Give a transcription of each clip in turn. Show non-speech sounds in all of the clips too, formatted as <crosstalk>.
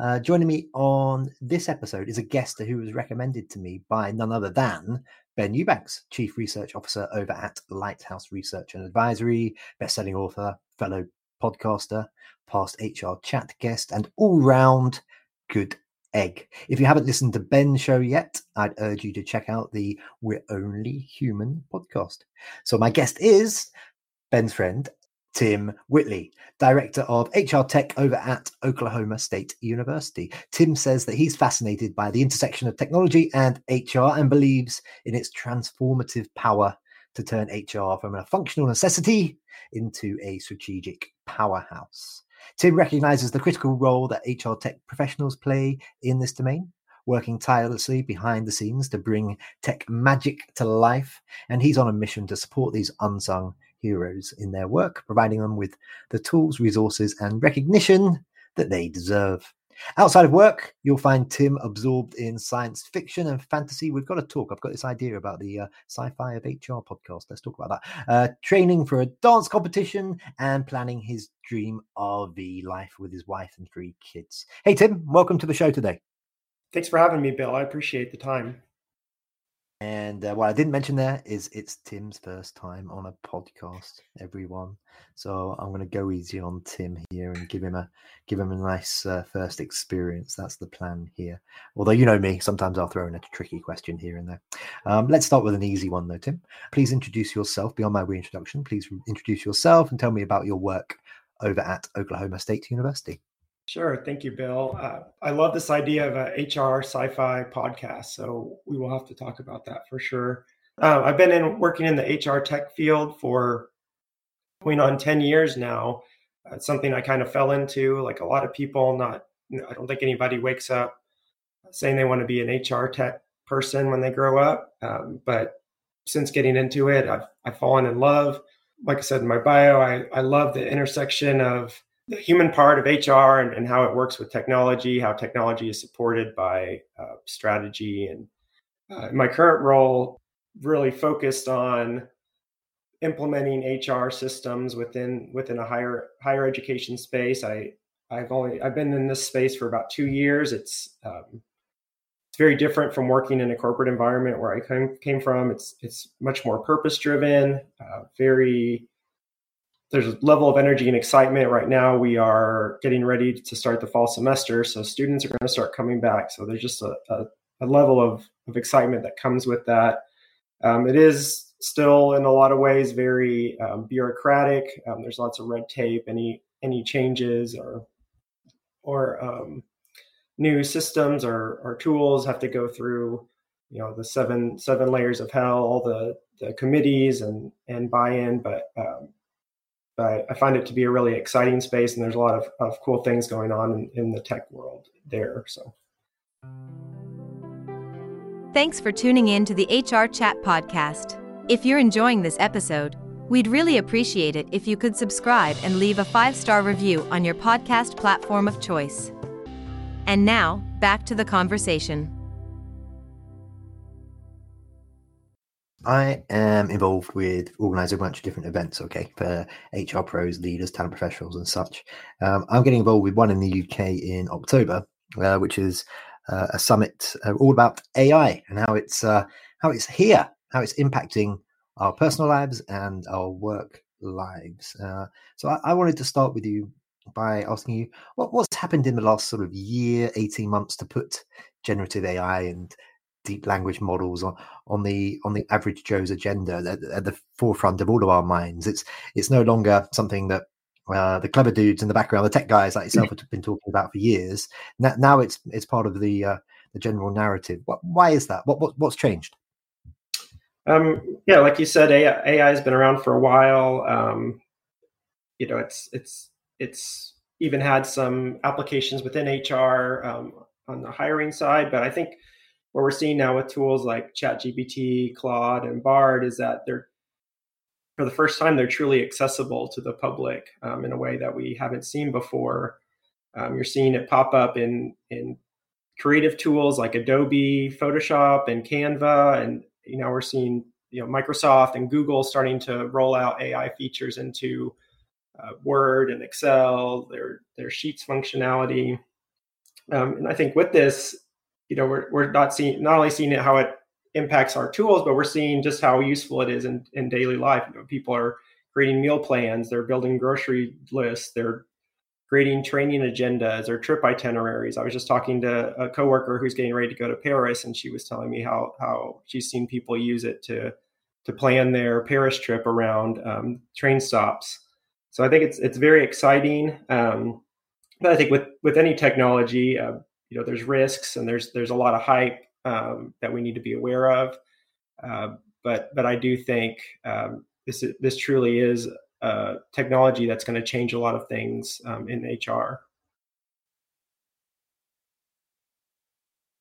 Uh, joining me on this episode is a guest who was recommended to me by none other than Ben Eubanks, Chief Research Officer over at Lighthouse Research and Advisory, best-selling author, fellow podcaster, past HR chat guest, and all-round good egg. If you haven't listened to Ben's show yet, I'd urge you to check out the We're Only Human podcast. So my guest is Ben's friend Tim Whitley, Director of HR Tech over at Oklahoma State University. Tim says that he's fascinated by the intersection of technology and HR and believes in its transformative power to turn HR from a functional necessity into a strategic powerhouse. Tim recognizes the critical role that HR tech professionals play in this domain, working tirelessly behind the scenes to bring tech magic to life. And he's on a mission to support these unsung heroes in their work, providing them with the tools, resources, and recognition that they deserve. Outside of work, you'll find Tim absorbed in science fiction and fantasy. We've got to talk. I've got this idea about the uh, sci fi of HR podcast. Let's talk about that. Uh, training for a dance competition and planning his dream RV life with his wife and three kids. Hey, Tim, welcome to the show today. Thanks for having me, Bill. I appreciate the time. And uh, what I didn't mention there is it's Tim's first time on a podcast, everyone. So I'm going to go easy on Tim here and give him a give him a nice uh, first experience. That's the plan here. Although you know me, sometimes I'll throw in a tricky question here and there. Um, let's start with an easy one though, Tim. Please introduce yourself beyond my reintroduction. Please introduce yourself and tell me about your work over at Oklahoma State University. Sure. Thank you, Bill. Uh, I love this idea of a HR sci fi podcast. So we will have to talk about that for sure. Uh, I've been in working in the HR tech field for going on 10 years now. It's something I kind of fell into, like a lot of people, not, I don't think anybody wakes up saying they want to be an HR tech person when they grow up. Um, but since getting into it, I've, I've fallen in love. Like I said in my bio, I, I love the intersection of the human part of HR and, and, how it works with technology, how technology is supported by uh, strategy. And uh, my current role really focused on implementing HR systems within within a higher higher education space. I I've only I've been in this space for about two years. It's um, it's very different from working in a corporate environment where I came came from. It's it's much more purpose driven, uh, very there's a level of energy and excitement right now. We are getting ready to start the fall semester, so students are going to start coming back. So there's just a, a, a level of, of excitement that comes with that. Um, it is still, in a lot of ways, very um, bureaucratic. Um, there's lots of red tape. Any any changes or or um, new systems or, or tools have to go through you know the seven seven layers of hell, all the the committees and and buy-in, but um, but I find it to be a really exciting space, and there's a lot of, of cool things going on in, in the tech world there. So. Thanks for tuning in to the HR Chat Podcast. If you're enjoying this episode, we'd really appreciate it if you could subscribe and leave a five star review on your podcast platform of choice. And now, back to the conversation. I am involved with organising a bunch of different events, okay, for HR pros, leaders, talent professionals, and such. Um, I'm getting involved with one in the UK in October, uh, which is uh, a summit uh, all about AI and how it's uh, how it's here, how it's impacting our personal lives and our work lives. Uh, so I, I, wanted to start with you by asking you what, what's happened in the last sort of year, 18 months to put generative AI and deep language models on, on the on the average Joe's agenda at, at, the forefront of all of our minds. It's it's no longer something that uh, the clever dudes in the background, the tech guys like yourself, have been talking about for years. Now, now it's it's part of the uh, the general narrative. What, why is that? What, what what's changed? Um, yeah, like you said, AI, AI, has been around for a while. Um, you know, it's it's it's even had some applications within HR. Um, on the hiring side. But I think what we're seeing now with tools like ChatGPT, Claude, and Bard is that they're for the first time they're truly accessible to the public um, in a way that we haven't seen before. Um, you're seeing it pop up in in creative tools like Adobe Photoshop and Canva, and you know we're seeing you know Microsoft and Google starting to roll out AI features into uh, Word and Excel, their their Sheets functionality, um, and I think with this, you know, we're we're not seeing not only seeing it how it impacts our tools, but we're seeing just how useful it is in, in daily life. You know, people are creating meal plans, they're building grocery lists, they're creating training agendas or trip itineraries. I was just talking to a coworker who's getting ready to go to Paris, and she was telling me how how she's seen people use it to to plan their Paris trip around um, train stops. So I think it's it's very exciting. Um, but I think with with any technology, uh, you know, there's risks and there's there's a lot of hype um, that we need to be aware of. Uh, but but I do think um, this this truly is uh, technology that's going to change a lot of things um, in HR.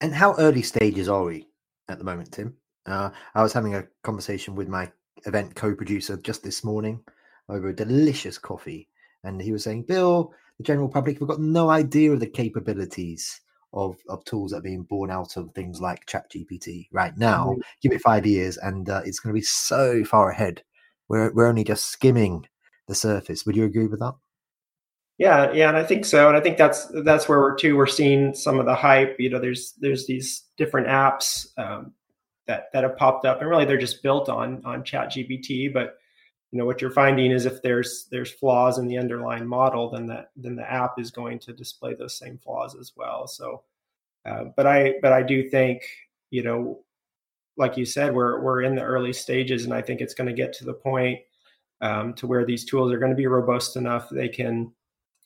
And how early stages are we at the moment, Tim? Uh, I was having a conversation with my event co-producer just this morning over a delicious coffee, and he was saying, "Bill, the general public have got no idea of the capabilities of, of tools that are being born out of things like ChatGPT right now. Mm-hmm. Give it five years, and uh, it's going to be so far ahead. We're we're only just skimming the surface. Would you agree with that? Yeah, yeah, and I think so. And I think that's that's where we're too. We're seeing some of the hype. You know, there's there's these different apps um, that that have popped up, and really they're just built on on Chat GPT. But you know, what you're finding is if there's there's flaws in the underlying model, then that then the app is going to display those same flaws as well. So, uh, but I but I do think you know, like you said, we're we're in the early stages, and I think it's going to get to the point um, to where these tools are going to be robust enough they can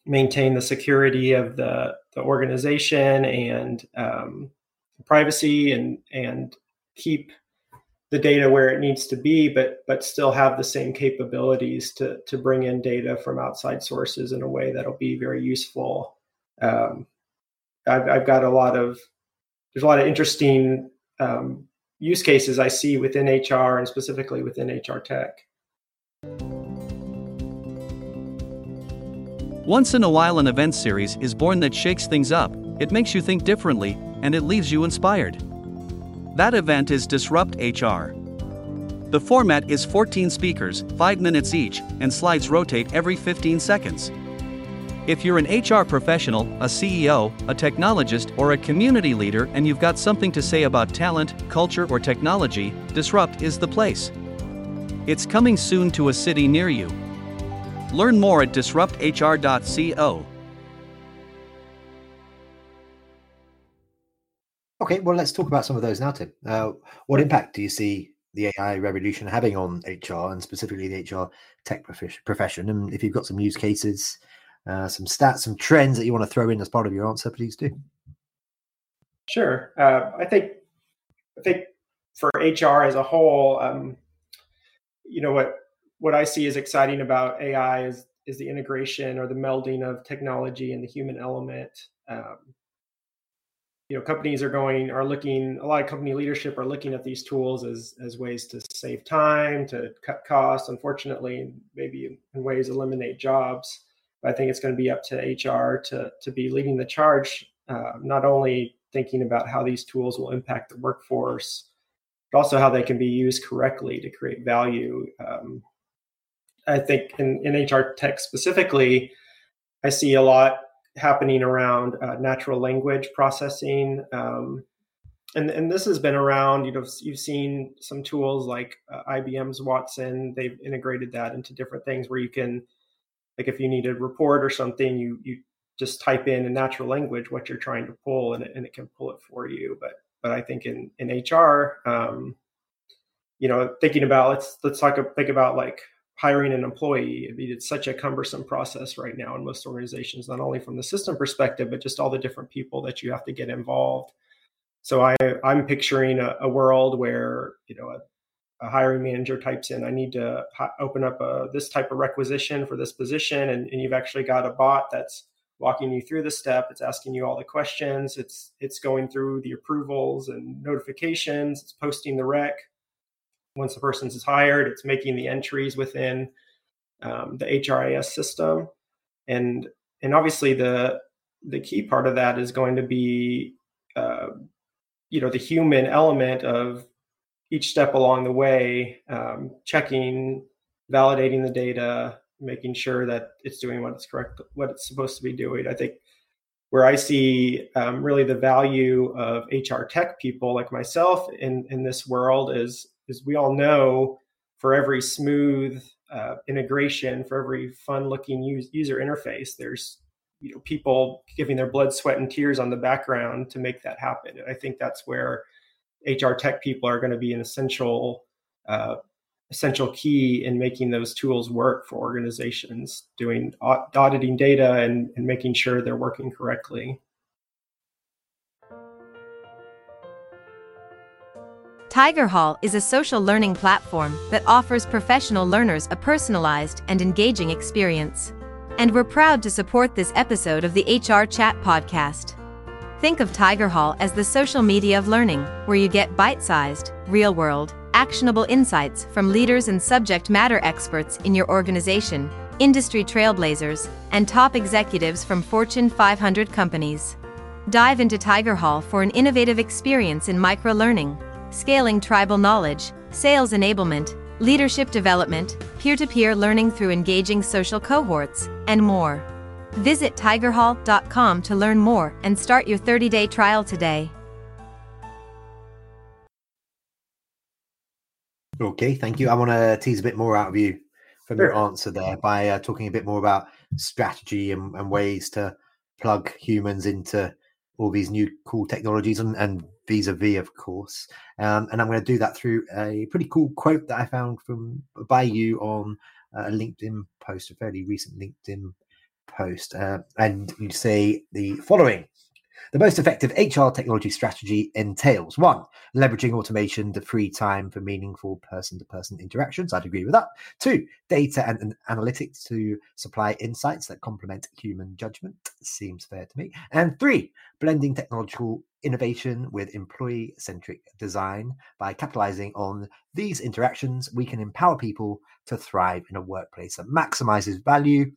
maintain the security of the, the organization and um, privacy and and keep the data where it needs to be, but but still have the same capabilities to to bring in data from outside sources in a way that'll be very useful. Um, I've, I've got a lot of there's a lot of interesting um, use cases I see within HR and specifically within HR tech. Once in a while, an event series is born that shakes things up, it makes you think differently, and it leaves you inspired. That event is Disrupt HR. The format is 14 speakers, 5 minutes each, and slides rotate every 15 seconds. If you're an HR professional, a CEO, a technologist, or a community leader and you've got something to say about talent, culture, or technology, Disrupt is the place. It's coming soon to a city near you. Learn more at disrupthr.co. Okay, well, let's talk about some of those now, Tim. Uh, what impact do you see the AI revolution having on HR and specifically the HR tech profession? And if you've got some use cases, uh, some stats, some trends that you want to throw in as part of your answer, please do. Sure. Uh, I think I think for HR as a whole, um, you know what what I see as exciting about AI is is the integration or the melding of technology and the human element. Um, you know, companies are going are looking. A lot of company leadership are looking at these tools as as ways to save time, to cut costs. Unfortunately, maybe in ways eliminate jobs. But I think it's going to be up to HR to to be leading the charge, uh, not only thinking about how these tools will impact the workforce, but also how they can be used correctly to create value. Um, I think in, in HR tech specifically, I see a lot happening around uh, natural language processing. Um, and, and this has been around, you know, you've seen some tools like uh, IBM's Watson, they've integrated that into different things where you can, like if you need a report or something, you, you just type in in natural language what you're trying to pull and it, and it can pull it for you. But but I think in in HR, um, you know, thinking about let's let's talk think about like hiring an employee. I mean, it's such a cumbersome process right now in most organizations, not only from the system perspective, but just all the different people that you have to get involved. So I I'm picturing a, a world where you know a, a, hiring manager types in, I need to open up a, this type of requisition for this position, and, and you've actually got a bot that's walking you through the step. It's asking you all the questions. It's it's going through the approvals and notifications. It's posting the rec. Once the person is hired, it's making the entries within um, the HRIS system, and and obviously the the key part of that is going to be uh, you know the human element of each step along the way, um, checking, validating the data, making sure that it's doing what it's correct, what it's supposed to be doing. I think where I see um, really the value of HR tech people like myself in in this world is is we all know for every smooth uh, integration, for every fun looking user interface, there's you know people giving their blood, sweat, and tears on the background to make that happen. And I think that's where HR tech people are going to be an essential uh, essential key in making those tools work for organizations, doing auditing data and, and making sure they're working correctly. Tiger Hall is a social learning platform that offers professional learners a personalized and engaging experience. And we're proud to support this episode of the HR Chat podcast. Think of Tiger Hall as the social media of learning, where you get bite sized, real world, actionable insights from leaders and subject matter experts in your organization, industry trailblazers, and top executives from Fortune 500 companies. Dive into Tiger Hall for an innovative experience in micro learning, scaling tribal knowledge, sales enablement, leadership development, peer to peer learning through engaging social cohorts, and more. Visit tigerhall.com to learn more and start your 30 day trial today. Okay, thank you. I want to tease a bit more out of you from sure. your answer there by uh, talking a bit more about strategy and, and, ways to plug humans into all these new cool technologies and, and vis-a-vis, of course. Um, and I'm going to do that through a pretty cool quote that I found from by you on a LinkedIn post, a fairly recent LinkedIn post. Uh, and you say the following the most effective HR technology strategy entails one, leveraging automation to free time for meaningful person to person interactions. I'd agree with that. Two, data and, and, analytics to supply insights that complement human judgment. Seems fair to me. And three, blending technological innovation with employee centric design. By capitalizing on these interactions, we can empower people to thrive in a workplace that maximizes value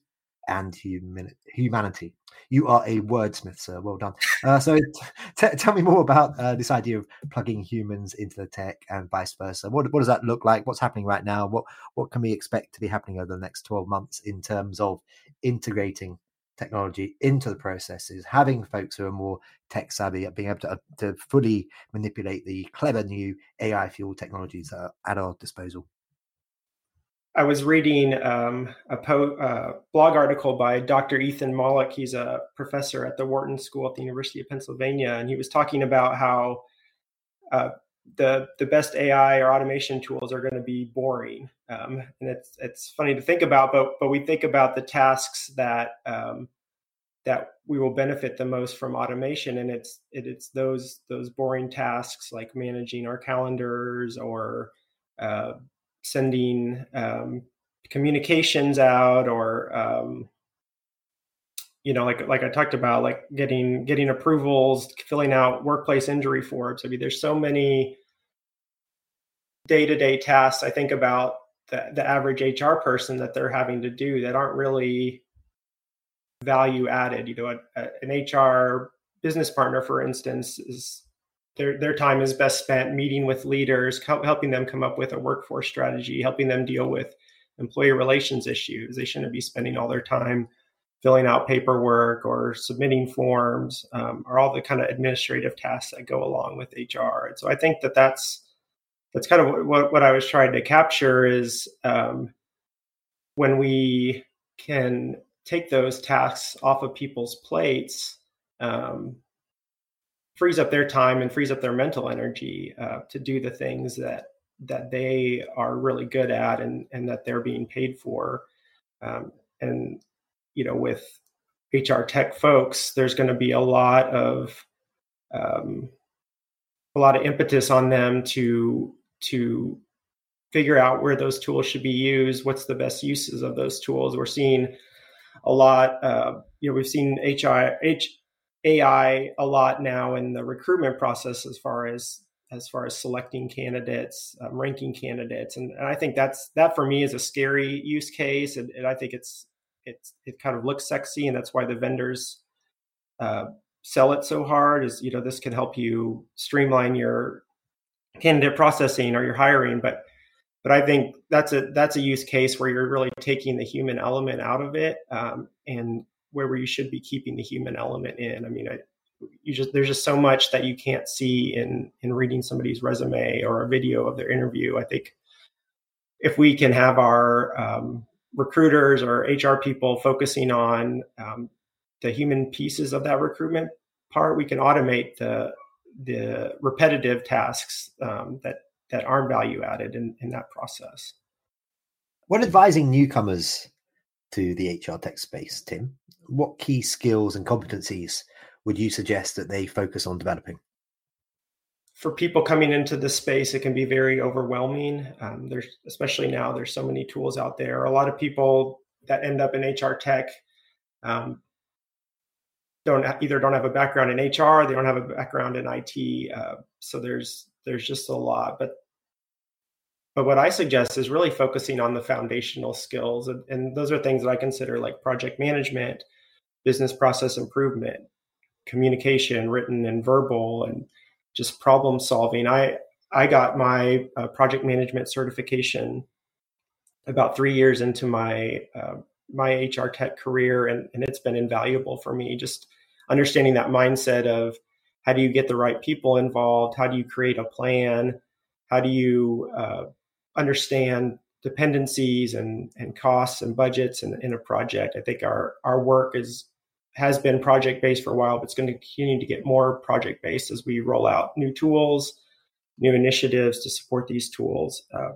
and human- humanity. You are a wordsmith, sir. Well done. Uh, so, <laughs> t- tell me more about uh, this idea of plugging humans into the tech and vice versa. What, what does that look like? What's happening right now? What what can we expect to be happening over the next twelve months in terms of integrating technology into the processes, having folks who are more tech savvy, being able to, uh, to fully manipulate the clever new AI fueled technologies at our disposal? I was reading um, a po- uh, blog article by Dr. Ethan Mollick. He's a professor at the Wharton School at the University of Pennsylvania, and he was talking about how uh, the the best AI or automation tools are going to be boring. Um, and it's it's funny to think about, but but we think about the tasks that um, that we will benefit the most from automation, and it's it, it's those those boring tasks like managing our calendars or uh, sending um, communications out or um, you know like like i talked about like getting getting approvals filling out workplace injury forms. I mean there's so many day-to-day tasks i think about the, the average hr person that they're having to do that aren't really value added. You know a, a, an hr business partner for instance is their their time is best spent meeting with leaders, helping them come up with a workforce strategy, helping them deal with employee relations issues. They shouldn't be spending all their time filling out paperwork or submitting forms um, or all the kind of administrative tasks that go along with HR. And so I think that that's that's kind of what, what I was trying to capture is um, when we can take those tasks off of people's plates, um, frees up their time and frees up their mental energy uh, to do the things that that they are really good at and and that they're being paid for um, and you know with hr tech folks there's going to be a lot of um, a lot of impetus on them to to figure out where those tools should be used what's the best uses of those tools we're seeing a lot. Uh, you know, we've seen HI, H, AI a lot now in the recruitment process as far as as far as selecting candidates, um, ranking candidates, and, and, I think that's that for me is a scary use case, and, and, I think it's it's it kind of looks sexy, and that's why the vendors uh, sell it so hard. Is you know this can help you streamline your candidate processing or your hiring, but but I think that's a that's a use case where you're really taking the human element out of it, um, and where you should be keeping the human element in. I mean, I, you just there's just so much that you can't see in in reading somebody's resume or a video of their interview. I think if we can have our um, recruiters or HR people focusing on um, the human pieces of that recruitment part, we can automate the the repetitive tasks um, that that aren't value added in, in that process. When advising newcomers to the HR tech space, Tim, what key skills and competencies would you suggest that they focus on developing? For people coming into this space, it can be very overwhelming. Um, there's especially now there's so many tools out there. A lot of people that end up in HR tech um, don't either don't have a background in HR, they don't have a background in IT. Uh, so there's there's just a lot. But but what I suggest is really focusing on the foundational skills, and, and those are things that I consider like project management, business process improvement, communication, written and verbal, and just problem solving. I I got my uh, project management certification about three years into my uh, my HR tech career, and, and it's been invaluable for me. Just understanding that mindset of how do you get the right people involved? How do you create a plan? How do you uh, understand dependencies and, and costs and budgets in, in a project? I think our, our work is has been project based for a while, but it's going to continue to get more project based as we roll out new tools, new initiatives to support these tools. Uh,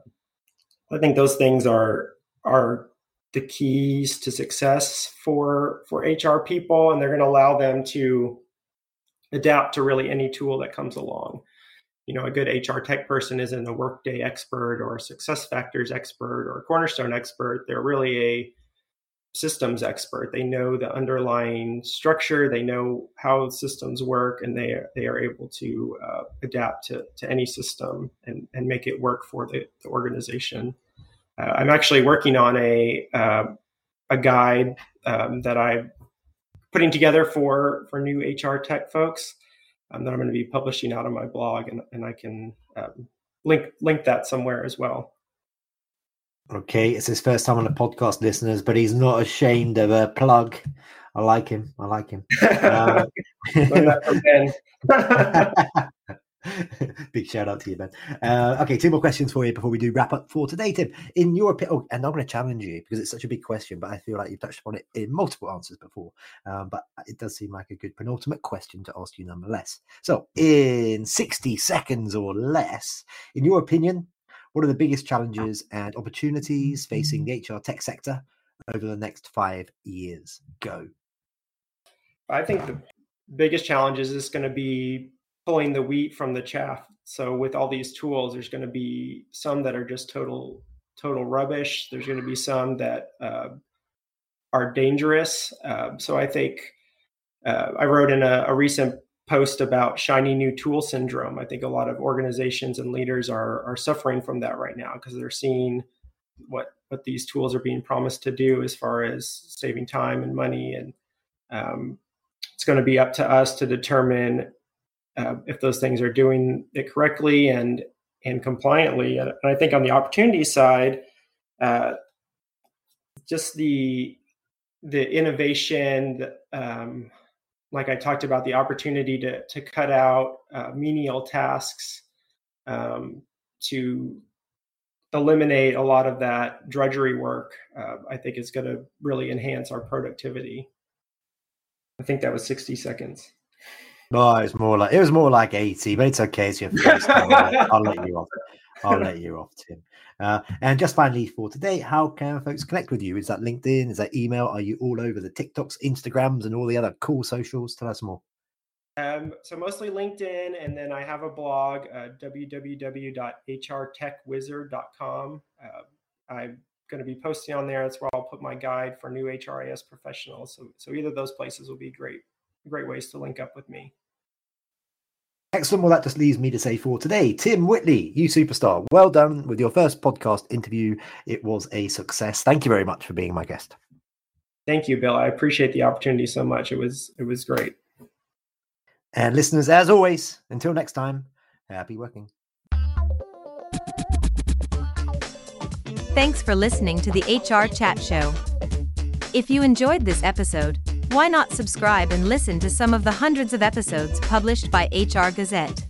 I think those things are are the keys to success for for HR people, and they're going to allow them to adapt to really any tool that comes along. You know, a good HR tech person isn't a workday expert or a success factors expert or a cornerstone expert. They're really a systems expert. They know the underlying structure, they know how systems work, and they are, they are able to uh, adapt to, to any system and, and make it work for the, the organization. Uh, I'm actually working on a uh, a guide um, that I'm putting together for for new HR tech folks um, that I'm going to be publishing out on my blog, and, and I can um, link link that somewhere as well. Okay, it's his first time on the podcast, listeners, but he's not ashamed of a plug. I like him. I like him. <laughs> Um, <laughs> <laughs> <laughs> Big shout out to you, Ben. Uh, okay, two more questions for you before we do wrap up for today, Tim. In your opinion, oh, and I'm going to challenge you because it's such a big question, but I feel like you've touched upon it in multiple answers before. Um, but it does seem like a good penultimate question to ask you nonetheless. So, in 60 seconds or less, in your opinion, what are the biggest challenges and opportunities facing the HR tech sector over the next five years? Go. I think the biggest challenges is going to be pulling the wheat from the chaff. So with all these tools, there's going to be some that are just total total rubbish. There's going to be some that uh, are dangerous. Uh, so I think uh, I wrote in a, a, recent post about shiny new tool syndrome. I think a lot of organizations and leaders are are suffering from that right now because they're seeing what what these tools are being promised to do as far as saving time and money and um, it's going to be up to us to determine uh, if those things are doing it correctly and and compliantly. And, I think on the opportunity side, uh, just the the innovation, um, like I talked about, the opportunity to to cut out uh, menial tasks, um, to eliminate a lot of that drudgery work. Uh, I think is going to really enhance our productivity. I think that was sixty seconds. No, it's more like it was more like eighty, but it's okay. It's your first time. I'll let you off. I'll let you off, Tim. Uh, and just finally for today, how can folks connect with you? Is that LinkedIn? Is that email? Are you all over the TikToks, Instagrams, and all the other cool socials? Tell us more. Um, so mostly LinkedIn, and then I have a blog, uh, www.hrtechwizard.com. Uh, I'm going to be posting on there. That's where I'll put my guide for new HRIS professionals. So, so either of those places will be great, great ways to link up with me. Excellent. Well, that just leaves me to say for today, Tim Whitley, you superstar. Well done with your first podcast interview. It was a success. Thank you very much for being my guest. Thank you, Bill. I appreciate the opportunity so much. It was it was great. And listeners, as always, until next time, happy working. Thanks for listening to the HR Chat Show. If you enjoyed this episode, why not subscribe and listen to some of the hundreds of episodes published by HR Gazette?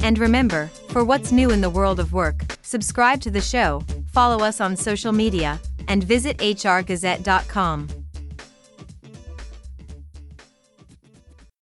And remember, for what's new in the world of work, subscribe to the show, follow us on social media, and visit hrgazette.com.